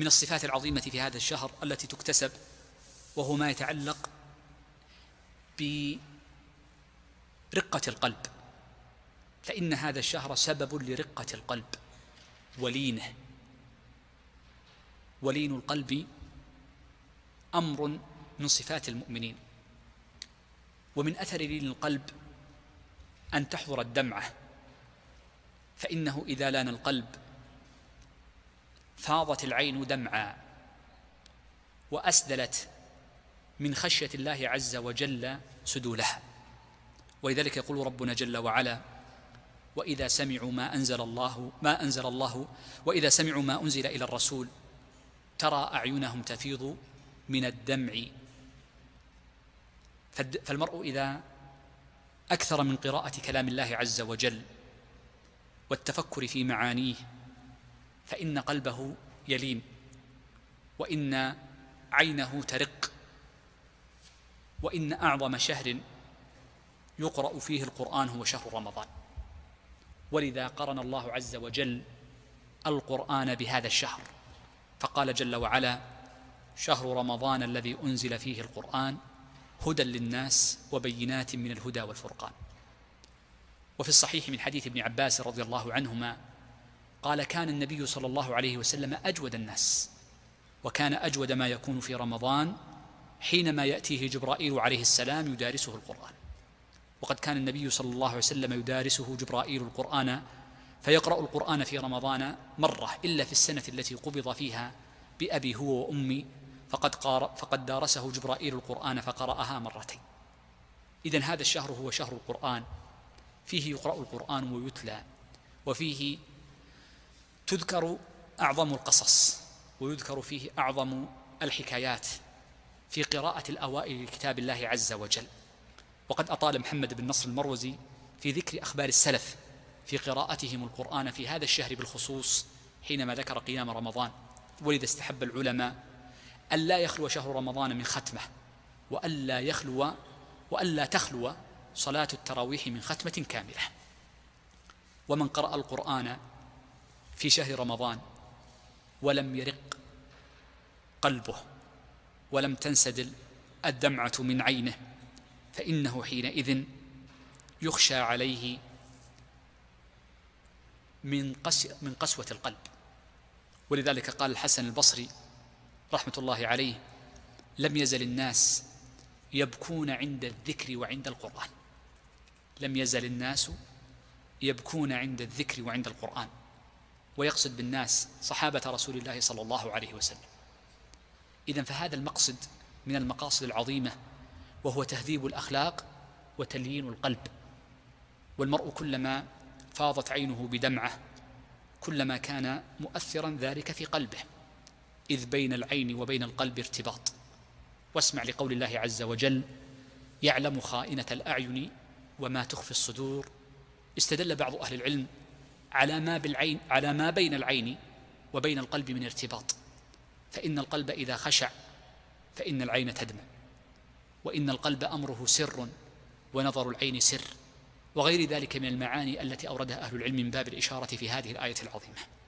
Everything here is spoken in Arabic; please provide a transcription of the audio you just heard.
من الصفات العظيمة في هذا الشهر التي تكتسب وهو ما يتعلق برقة القلب. فإن هذا الشهر سبب لرقة القلب ولينه. ولين القلب أمر من صفات المؤمنين. ومن أثر لين القلب أن تحضر الدمعة. فإنه إذا لأن القلب فاضت العين دمعا وأسدلت من خشية الله عز وجل سدولها. ولذلك يقول ربنا جل وعلا وإذا سمعوا ما أنزل الله ما أنزل الله وإذا سمعوا ما أنزل إلى الرسول ترى أعينهم تفيض من الدمع. فالمرء إذا أكثر من قراءة كلام الله عز وجل والتفكر في معانيه فإن قلبه يلين وإن عينه ترق وإن أعظم شهر يقرأ فيه القرآن هو شهر رمضان. ولذا قرن الله عز وجل القرآن بهذا الشهر. فقال جل وعلا شهر رمضان الذي أنزل فيه القرآن هدى للناس وبينات من الهدى والفرقان. وفي الصحيح من حديث ابن عباس رضي الله عنهما قال كان النبي صلى الله عليه وسلم أجود الناس وكان أجود ما يكون في رمضان حينما يأتيه جبرائيل عليه السلام يدارسه القرآن. وقد كان النبي صلى الله عليه وسلم يدارسه جبرائيل القرآن فيقرأ القرآن في رمضان مرة إلا في السنة التي قبض فيها بأبي هو وأمي فقد, فقد دارسه جبرائيل القرآن فقرأها مرتين. إذا هذا الشهر هو شهر القرآن. فيه يقرأ القرآن ويتلى وفيه تذكر أعظم القصص ويذكر فيه أعظم الحكايات في قراءة الأوائل لكتاب الله عز وجل. وقد أطال محمد بن نصر المروزي في ذكر أخبار السلف في قراءتهم القرآن في هذا الشهر بالخصوص حينما ذكر قيام رمضان. ولذا استحب العلماء ألا يخلو شهر رمضان من ختمة وألا يخلو وألا تخلو صلاة التراويح من ختمة كاملة. ومن قرأ القرآن في شهر رمضان ولم يرق قلبه ولم تنسدل الدمعة من عينه فإنه حينئذ يخشى عليه من قس من قسوة القلب. ولذلك قال الحسن البصري رحمة الله عليه لم يزل الناس يبكون عند الذكر وعند القرآن. لم يزل الناس يبكون عند الذكر وعند القرآن. ويقصد بالناس صحابة رسول الله صلى الله عليه وسلم. إذا فهذا المقصد من المقاصد العظيمة وهو تهذيب الأخلاق وتليين القلب. والمرء كلما فاضت عينه بدمعة كلما كان مؤثرا ذلك في قلبه. إذ بين العين وبين القلب ارتباط. واسمع لقول الله عز وجل يعلم خائنة الأعين وما تخفي الصدور. استدل بعض أهل العلم على ما بالعين على ما بين العين وبين القلب من ارتباط. فإن القلب إذا خشع فإن العين تدمع. وإن القلب أمره سر ونظر العين سر. وغير ذلك من المعاني التي أوردها أهل العلم من باب الإشارة في هذه الآية العظيمة.